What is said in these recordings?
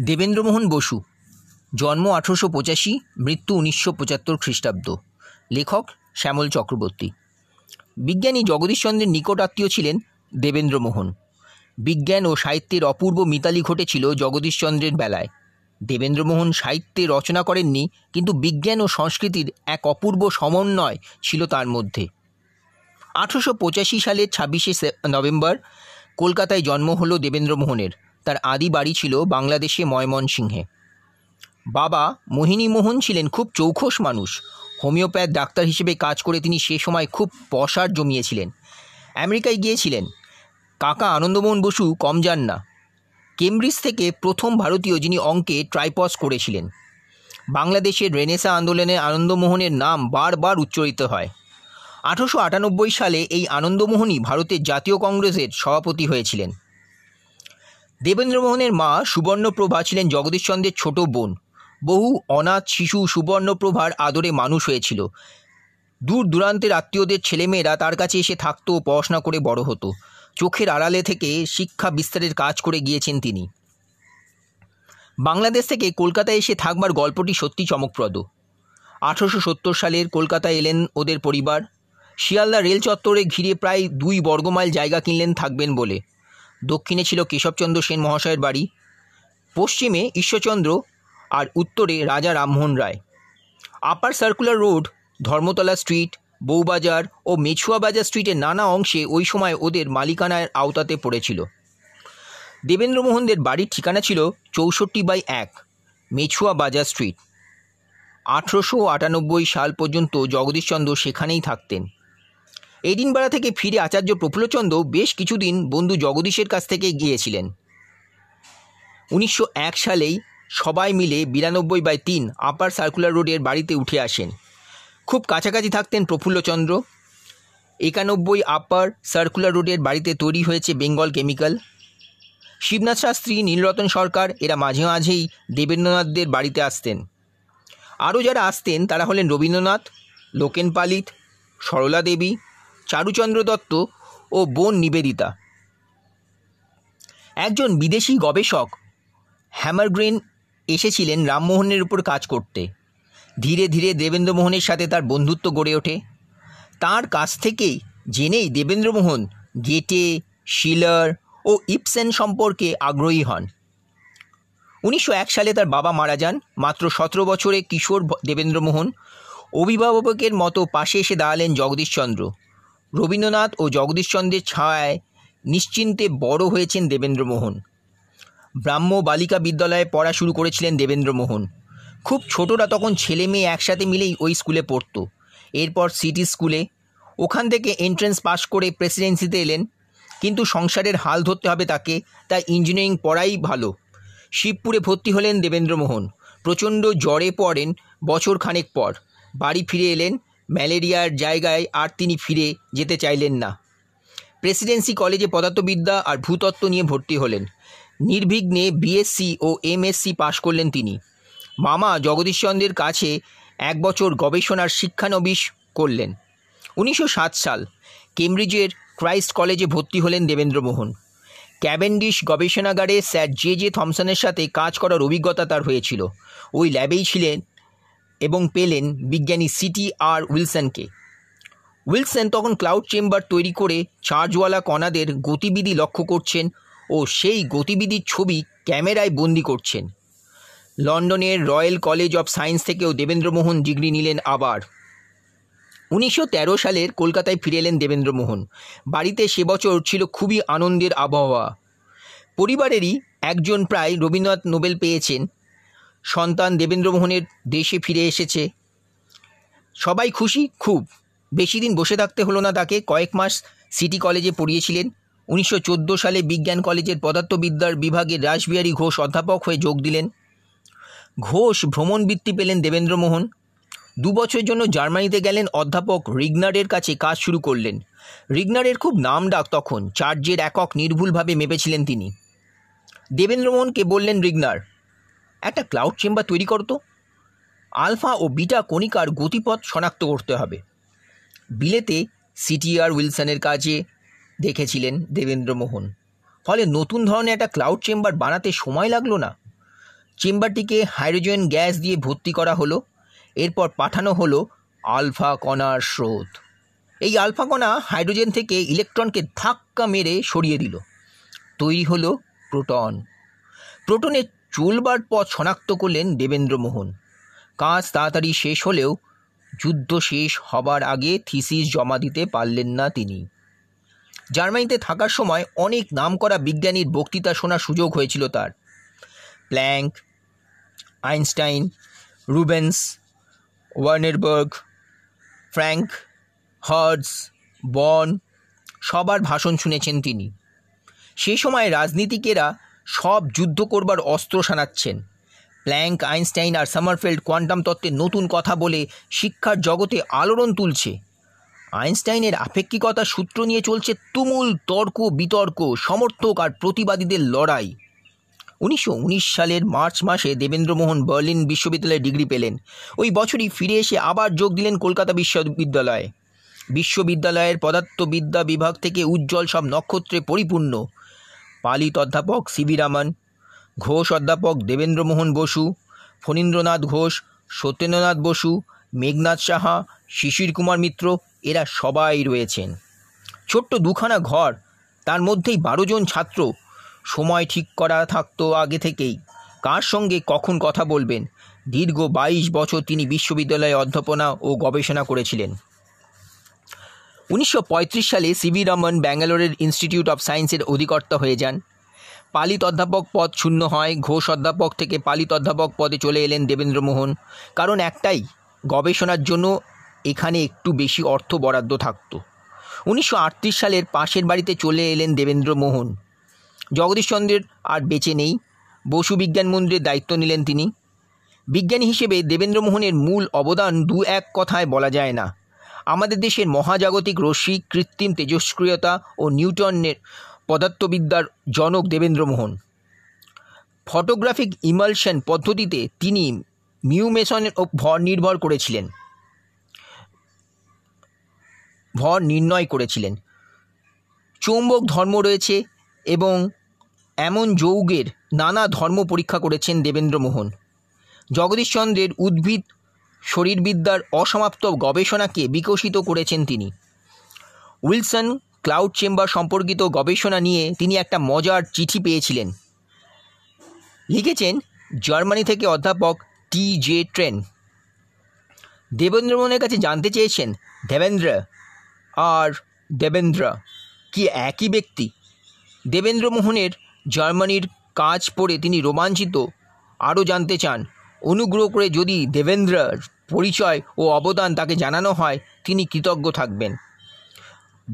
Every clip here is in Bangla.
দেবেন্দ্রমোহন বসু, জন্ম আঠেরোশো পঁচাশি, মৃত্যু উনিশশো পঁচাত্তর খ্রিস্টাব্দ। লেখক শ্যামল চক্রবর্তী। বিজ্ঞানী জগদীশচন্দ্রের নিকট আত্মীয় ছিলেন দেবেন্দ্রমোহন। বিজ্ঞান ও সাহিত্যের অপূর্ব মিতালি ঘটেছিল জগদীশচন্দ্রের বেলায়। দেবেন্দ্রমোহন সাহিত্যে রচনা করেননি, কিন্তু বিজ্ঞান ও সংস্কৃতির এক অপূর্ব সমন্বয় ছিল তার মধ্যে। আঠেরোশো পঁচাশি সালের ছাব্বিশে নভেম্বর, কলকাতায় জন্ম হলো দেবেন্দ্রমোহনের। তার আদি বাড়ি ছিল বাংলাদেশে ময়মনসিংহে। বাবা মোহিনী মোহন ছিলেন খুব চৌখস মানুষ। হোমিওপ্যাথ ডাক্তার হিসেবে কাজ করে তিনি সে সময় খুব পশার জমিয়েছিলেন। আমেরিকায় গিয়েছিলেন। কাকা আনন্দমোহন বসু কম যান না। কেমব্রিজ থেকে প্রথম ভারতীয় যিনি অঙ্কে ট্রাইপস করেছিলেন। বাংলাদেশের রেনেসা আন্দোলনে আনন্দমোহনের নাম বারবার উচ্চারিত হয়। আঠারোশো আটানব্বই সালে এই আনন্দমোহনই ভারতের জাতীয় কংগ্রেসের সভাপতি হয়েছিলেন। দেবেন্দ্রমোহনের মা সুবর্ণপ্রভা ছিলেন জগদীশচন্দ্রের ছোট বোন। বহু অনাথ শিশু সুবর্ণপ্রভার আদরে মানুষ হয়েছিল। দূর দূরান্তের আত্মীয়দের ছেলেমেয়েরা তার কাছে এসে থাকতো পড়াশোনা করে বড় হতো। চোখের আড়ালে থেকে শিক্ষা বিস্তারের কাজ করে গিয়েছেন তিনি। বাংলাদেশ থেকে কলকাতায় এসে থাকবার গল্পটি সত্যি চমকপ্রদ। আঠারোশো সত্তর সালের কলকাতায় এলেন ওদের পরিবার। শিয়ালদা রেল চত্বরে ঘিরে প্রায় দুই বর্গমাইল জায়গা কিনলেন থাকবেন বলে। দক্ষিণে ছিল কেশবচন্দ্র সেন মহাশয়ের বাড়ি, পশ্চিমে ঈশ্বরচন্দ্র আর উত্তরে Raja Rammohan Roy. Upper circular road, Dharmatala street, Bowbazar ও মেছুয়া বাজার স্ট্রিটের নানা অংশে ওই সময় ওদের মালিকানার আওতাতে পড়েছিল। দেবেন্দ্রমোহনদের বাড়ির ঠিকানা ছিল চৌষট্টি বাই এক, মেছুয়া বাজার স্ট্রিট। আঠেরোশো আটানব্বই সাল পর্যন্ত জগদীশচন্দ্র সেখানেই থাকতেন। এডিনবাড়া থেকে ফিরে আচার্য প্রফুল্লচন্দ্র বেশ কিছুদিন বন্ধু জগদীশের কাছ থেকে গিয়েছিলেন। উনিশশো এক সালেই সবাই মিলে বিরানব্বই বাই তিন আপার সার্কুলার রোডের বাড়িতে উঠে আসেন। খুব কাছাকাছি থাকতেন প্রফুল্লচন্দ্র। একানব্বই আপার সার্কুলার রোডের বাড়িতে তৈরি হয়েছে বেঙ্গল কেমিক্যাল। শিবনাথ শাস্ত্রী, নীলরতন সরকার, এরা মাঝে মাঝেই দেবেন্দ্রনাথদের বাড়িতে আসতেন। আরও যারা আসতেন তারা হলেন রবীন্দ্রনাথ, লোকেন পালিত, সরলা দেবী চারুচন্দ্র দত্ত ও বোন নিবেদিতা। একজন বিদেশি গবেষক হ্যামারগ্রেন এসেছিলেন রামমোহনের উপর কাজ করতে। ধীরে ধীরে দেবেন্দ্রমোহনের সাথে তার বন্ধুত্ব গড়ে ওঠে। তার কাছ থেকেই জেনেই দেবেন্দ্রমোহন গেটে, শিলার ও ইপসেন সম্পর্কে আগ্রহী হন। উনিশশো এক সালে তার বাবা মারা যান। মাত্র সতেরো বছরে কিশোর দেবেন্দ্রমোহন অভিভাবকের মতো পাশে এসে দাঁড়ালেন জগদীশচন্দ্র রবীন্দ্রনাথ ও জগদীশচন্দ্রের ছায়ায় নিশ্চিন্তে বড় হয়েছেন দেবেন্দ্রমোহন ব্রাহ্ম বালিকা বিদ্যালয়ে পড়া শুরু করেছিলেন দেবেন্দ্রমোহন খুব ছোটরা তখন ছেলে মেয়ে একসাথে মিলেই ওই স্কুলে পড়তো। এরপর সিটি স্কুলে। ওখান থেকে এন্ট্রেন্স পাশ করে প্রেসিডেন্সিতে এলেন। কিন্তু সংসারের হাল ধরতে হবে তাকে, তাই ইঞ্জিনিয়ারিং পড়াই ভালো। শিবপুরে ভর্তি হলেন দেবেন্দ্রমোহন প্রচণ্ড জ্বরে পড়েন বছর খানেক পর। বাড়ি ফিরে এলেন ম্যালেরিয়ার জায়গায় আর তিনি ফিরে যেতে চাইলেন না। প্রেসিডেন্সি কলেজে পদার্থবিদ্যা আর ভূতত্ত্ব নিয়ে ভর্তি হলেন। নির্বিঘ্নে বিএসসি ও এমএসসি পাশ করলেন তিনি। মামা জগদীশচন্দ্রের কাছে এক বছর গবেষণার শিক্ষানবিশ করলেন। উনিশশো সাত সাল কেমব্রিজের ক্রাইস্ট কলেজে ভর্তি হলেন দেবেন্দ্রমোহন ক্যাভেন্ডিশ গবেষণাগারে স্যার জে জে থমসনের সাথে কাজ করার অভিজ্ঞতা তার হয়েছিল। ওই ল্যাবেই ছিলেন এবং পেলেন বিজ্ঞানী সিটি আর উইলসনকে। উইলসন তখন ক্লাউড চেম্বার তৈরি করে চার্জওয়ালা কণাদের গতিবিধি লক্ষ্য করছেন ও সেই গতিবিধির ছবি ক্যামেরায় বন্দি করছেন। লন্ডনের রয়্যাল কলেজ অফ সায়েন্স থেকেও দেবেন্দ্রমোহন ডিগ্রি নিলেন আবার। উনিশশো তেরো সালের কলকাতায় ফিরে এলেন দেবেন্দ্রমোহন। বাড়িতে সে বছর ছিল খুবই আনন্দের আবহাওয়া। পরিবারেরই একজন প্রায় রবীন্দ্রনাথ নোবেল পেয়েছেন সন্তান দেবেন্দ্রমোহনের দেশে ফিরে এসেছে। সবাই খুশি? খুব। বেশি দিন বসে থাকতে হলো না তাকে। কয়েক মাস সিটি কলেজে পড়িয়েছিলেন। উনিশশো চোদ্দ সালে বিজ্ঞান কলেজের পদার্থবিদ্যার বিভাগে রাসবিহারী ঘোষ অধ্যাপক হয়ে যোগ দিলেন। ঘোষ ভ্রমণ বৃত্তি পেলেন দেবেন্দ্রমোহন দু বছরের জন্য জার্মানিতে গেলেন অধ্যাপক রিগনারের কাছে কাজ শুরু করলেন। রিগনারের খুব নাম ডাক তখন। চার্জের একক নির্ভুলভাবে মেপেছিলেন তিনি। দেবেন্দ্রমোহনকে বললেন রিগনার একটা ক্লাউড চেম্বার তৈরি করতো আলফা ও বিটা কণিকার গতিপথ শনাক্ত করতে হবে। বিলেতে সিটিআর উইলসনের কাজে দেখেছিলেন দেবেন্দ্রমোহন। ফলে নতুন ধরনের একটা ক্লাউড চেম্বার বানাতে সময় লাগল না। চেম্বারটিকে হাইড্রোজেন গ্যাস দিয়ে ভর্তি করা হলো, এরপর পাঠানো হলো আলফা কণার স্রোত। এই আলফা কণা হাইড্রোজেন থেকে ইলেকট্রনকে ধাক্কা মেরে সরিয়ে দিল। তৈরি হলো প্রোটন প্রোটনের চলবার পথ শনাক্ত করলেন দেবেন্দ্রমোহন। কাজ তাড়াতাড়ি শেষ হলেও যুদ্ধ শেষ হবার আগে থিসিস জমা দিতে পারলেন না তিনি। জার্মানিতে থাকার সময় অনেক নামকরা বিজ্ঞানীর বক্তৃতা শোনার সুযোগ হয়েছিল তার। প্ল্যাঙ্ক, আইনস্টাইন, রুবেন্স, ওয়ার্নেরবার্গ, ফ্র্যাঙ্ক হার্ডস বন সবার ভাষণ শুনেছেন তিনি। সেই সময় রাজনীতিকেরা সব যুদ্ধ করবার অস্ত্র সানাচ্ছেন। প্ল্যাঙ্ক, আইনস্টাইন আর সামারফেল্ড কোয়ান্টাম তত্ত্বের নতুন কথা বলে শিক্ষার জগতে আলোড়ন তুলছে। আইনস্টাইনের আপেক্ষিকতার সূত্র নিয়ে চলছে তুমুল তর্ক, বিতর্ক, সমর্থক আর প্রতিবাদীদের লড়াই। উনিশশো উনিশ সালের মার্চ মাসে দেবেন্দ্রমোহন বার্লিন বিশ্ববিদ্যালয়ে ডিগ্রি পেলেন। ওই বছরই ফিরে এসে আবার যোগ দিলেন কলকাতা বিশ্ববিদ্যালয়ে। বিশ্ববিদ্যালয়ের পদার্থবিদ্যা বিভাগ থেকে উজ্জ্বল সব নক্ষত্রে পরিপূর্ণ। পালিত অধ্যাপক সিবি রামন, ঘোষ অধ্যাপক দেবেন্দ্রমোহন বসু, ফণীন্দ্রনাথ ঘোষ, সত্যেন্দ্রনাথ বসু, মেঘনাথ সাহা, শিশির কুমার মিত্র, এরা সবাই রয়েছেন। ছোট্ট দুখানা ঘর, তার মধ্যেই বারো জন ছাত্র। সময় ঠিক করা থাকতো আগে থেকেই। কার সঙ্গে কখন কথা বলবেন? দীর্ঘ বাইশ বছর তিনি বিশ্ববিদ্যালয়ে অধ্যাপনা ও গবেষণা করেছিলেন। উনিশশো পঁয়ত্রিশ সালে সিবি রমন ব্যাঙ্গালোরের ইনস্টিটিউট অফ সায়েন্সের অধিকর্তা হয়ে যান। পালিত অধ্যাপক পদ শূন্য হয়, ঘোষ অধ্যাপক থেকে পালিত অধ্যাপক পদে চলে এলেন দেবেন্দ্রমোহন কারণ একটাই, গবেষণার জন্য এখানে একটু বেশি অর্থ বরাদ্দ থাকত। উনিশশো আটত্রিশ সালের পাশের বাড়িতে চলে এলেন দেবেন্দ্রমোহন জগদীশচন্দ্রের আর বেঁচে নেই, বসু বিজ্ঞান মন্দিরের দায়িত্ব নিলেন তিনি। বিজ্ঞানী হিসেবে দেবেন্দ্রমোহনের মূল অবদান দু এক কথায় বলা যায় না। আমাদের দেশের মহাজাগতিক রশ্মি, কৃত্রিম তেজস্ক্রিয়তা ও নিউটনের পদার্থবিদ্যার জনক দেবেন্দ্রমোহন। ফটোগ্রাফিক ইমালশন পদ্ধতিতে তিনি মিউমেশনের ভর নির্ভর করেছিলেন। ভর নির্ণয় করেছিলেন। চৌম্বক ধর্ম রয়েছে এবং এমন যৌগের নানা ধর্ম পরীক্ষা করেছেন দেবেন্দ্রমোহন। জগদীশচন্দ্রের উদ্ভিদ শরীরবিদ্যার অসমাপ্ত গবেষণাকে বিকশিত করেছেন তিনি। উইলসন ক্লাউড চেম্বার সম্পর্কিত গবেষণা নিয়ে তিনি একটা মজার চিঠি পেয়েছিলেন। লিখেছেন জার্মানি থেকে অধ্যাপক টি জে ট্রেন। দেবেন্দ্রমোহনের কাছে জানতে চেয়েছেন, দেবেন্দ্র, আর দেবেন্দ্র, কি একই ব্যক্তি? দেবেন্দ্রমোহনের জার্মানির কাজ পড়ে তিনি রোমাঞ্চিত, আরও জানতে চান। অনুগ্রহ করে যদি দেবেন্দ্রর পরিচয় ও অবদান তাকে জানানো হয়, তিনি কৃতজ্ঞ থাকবেন।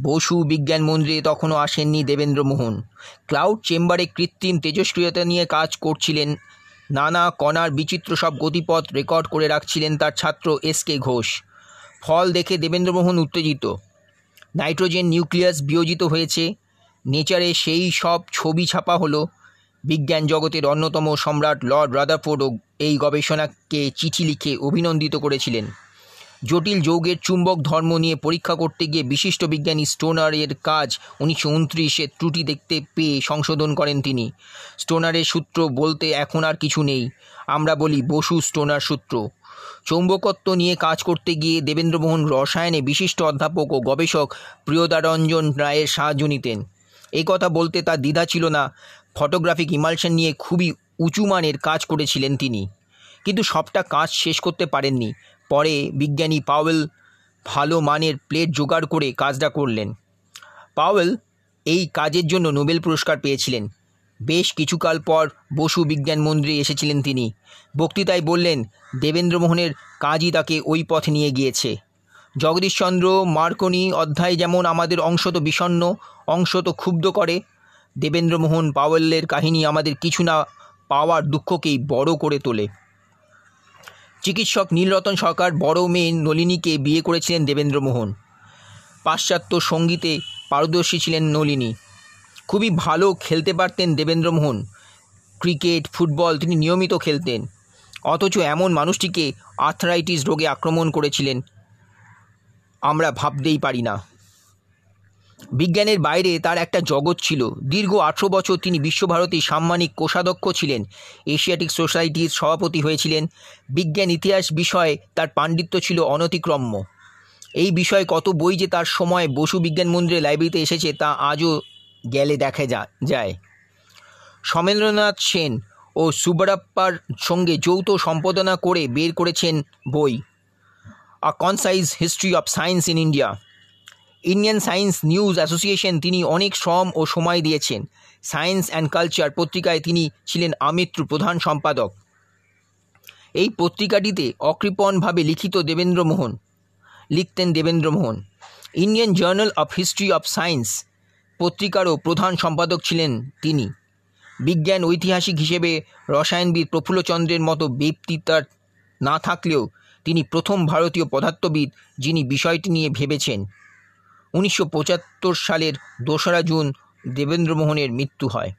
বসু বিজ্ঞান মন্দিরে তখনও আসেননি দেবেন্দ্রমোহন ক্লাউড চেম্বারে কৃত্রিম তেজস্ক্রিয়তা নিয়ে কাজ করছিলেন। নানা কণার বিচিত্র সব গতিপথ রেকর্ড করে রাখছিলেন তার ছাত্র এস কে ঘোষ। ফল দেখে দেবেন্দ্রমোহন উত্তেজিত। নাইট্রোজেন নিউক্লিয়াস বিয়োজিত হয়েছে। নেচারে সেই সব ছবি ছাপা হলো। বিজ্ঞান জগতের অন্যতম সম্রাট লর্ড রাদারফোর্ডও এই গবেষণাকে চিঠি লিখে অভিনন্দিত করেছিলেন। জটিল যৌগের চুম্বক ধর্ম নিয়ে পরীক্ষা করতে গিয়ে বিশিষ্ট বিজ্ঞানী স্টোনারের কাজ উনিশশো উনত্রিশে ত্রুটি দেখতে পেয়ে সংশোধন করেন তিনি। স্টোনারের সূত্র বলতে এখন আর কিছু নেই। আমরা বলি বসু স্টোনার সূত্র। চৌম্বকত্ব নিয়ে কাজ করতে গিয়ে দেবেন্দ্রমোহন রসায়নে বিশিষ্ট অধ্যাপক ও গবেষক প্রিয়দারঞ্জন রায়ের সাহায্য নিতেন। এই কথা বলতে তার দ্বিধা ছিল না। ফটোগ্রাফিক ইমালশন নিয়ে খুবই উঁচু মানের কাজ করেছিলেন তিনি। কিন্তু সবটা কাজ শেষ করতে পারেননি। পরে বিজ্ঞানী পাওয়েল ভালো মানের প্লেট জোগাড় করে কাজটা করলেন। পাওয়েল এই কাজের জন্য নোবেল পুরস্কার পেয়েছিলেন। বেশ কিছুকাল পর বসু বিজ্ঞান মন্দিরে এসেছিলেন তিনি। বক্তৃতায় বললেন, দেবেন্দ্রমোহনের কাজই তাকে ওই পথে নিয়ে গিয়েছে। জগদীশচন্দ্র মার্কনি অধ্যায় যেমন আমাদের অংশত বিষণ্ন অংশত ক্ষুব্ধ করে দেবেন্দ্রমোহন পাওয়েলের কাহিনী আমাদের কিছু না পাওয়ার দুঃখকেই বড় করে তোলে। চিকিৎসক নীলরতন সরকার বড় মেয়ে নলিনীকে বিয়ে করেছিলেন দেবেন্দ্রমোহন। পাশ্চাত্য সঙ্গীতে পারদর্শী ছিলেন নলিনী। খুবই ভালো খেলতে পারতেন দেবেন্দ্রমোহন। ক্রিকেট, ফুটবল তিনি নিয়মিত খেলতেন। অথচ এমন মানুষটিকে আর্থরাইটিস রোগে আক্রমণ করেছিলেন। আমরা ভাবতেই পারি না। বিজ্ঞানের বাইরে তার একটা জগৎ ছিল। দীর্ঘ আঠেরো বছর তিনি বিশ্বভারতী সাম্মানিক কোষাধ্যক্ষ ছিলেন। এশিয়াটিক সোসাইটির সভাপতি হয়েছিলেন। বিজ্ঞান ইতিহাস বিষয়ে তার পাণ্ডিত্য ছিল অনতিক্রম্য। এই বিষয়ে কত বই যে তার সময় বসু বিজ্ঞান মন্দিরে লাইব্রেরিতে এসেছে তা আজও গেলে দেখা যা- যায়। সমেন্দ্রনাথ সেন ও সুবরাপ্পার সঙ্গে যৌথ সম্পাদনা করে বের করেছেন বই a concise history of science in India Indian science news association তিনি অনেক শ্রম ও সময় দিয়েছেন। সায়েন্স অ্যান্ড কালচার পত্রিকায় তিনি ছিলেন আমৃত্যু প্রধান সম্পাদক। এই পত্রিকাটিতে অকৃপণভাবে লিখিত দেবেন্দ্রমোহন লিখতেন Debendramohan Indian journal of history of science পত্রিকারও প্রধান সম্পাদক ছিলেন তিনি। বিজ্ঞান ঐতিহাসিক হিসেবে রসায়নবিদ প্রফুল্লচন্দ্রের মতো ব্যক্তি তার না থাকলেও তিনি প্রথম ভারতীয় পদার্থবিদ যিনি বিষয়টি নিয়ে ভেবেছেন। উনিশশো পঁচাত্তর সালের দোসরা জুন দেবেন্দ্রমোহনের মৃত্যু হয়।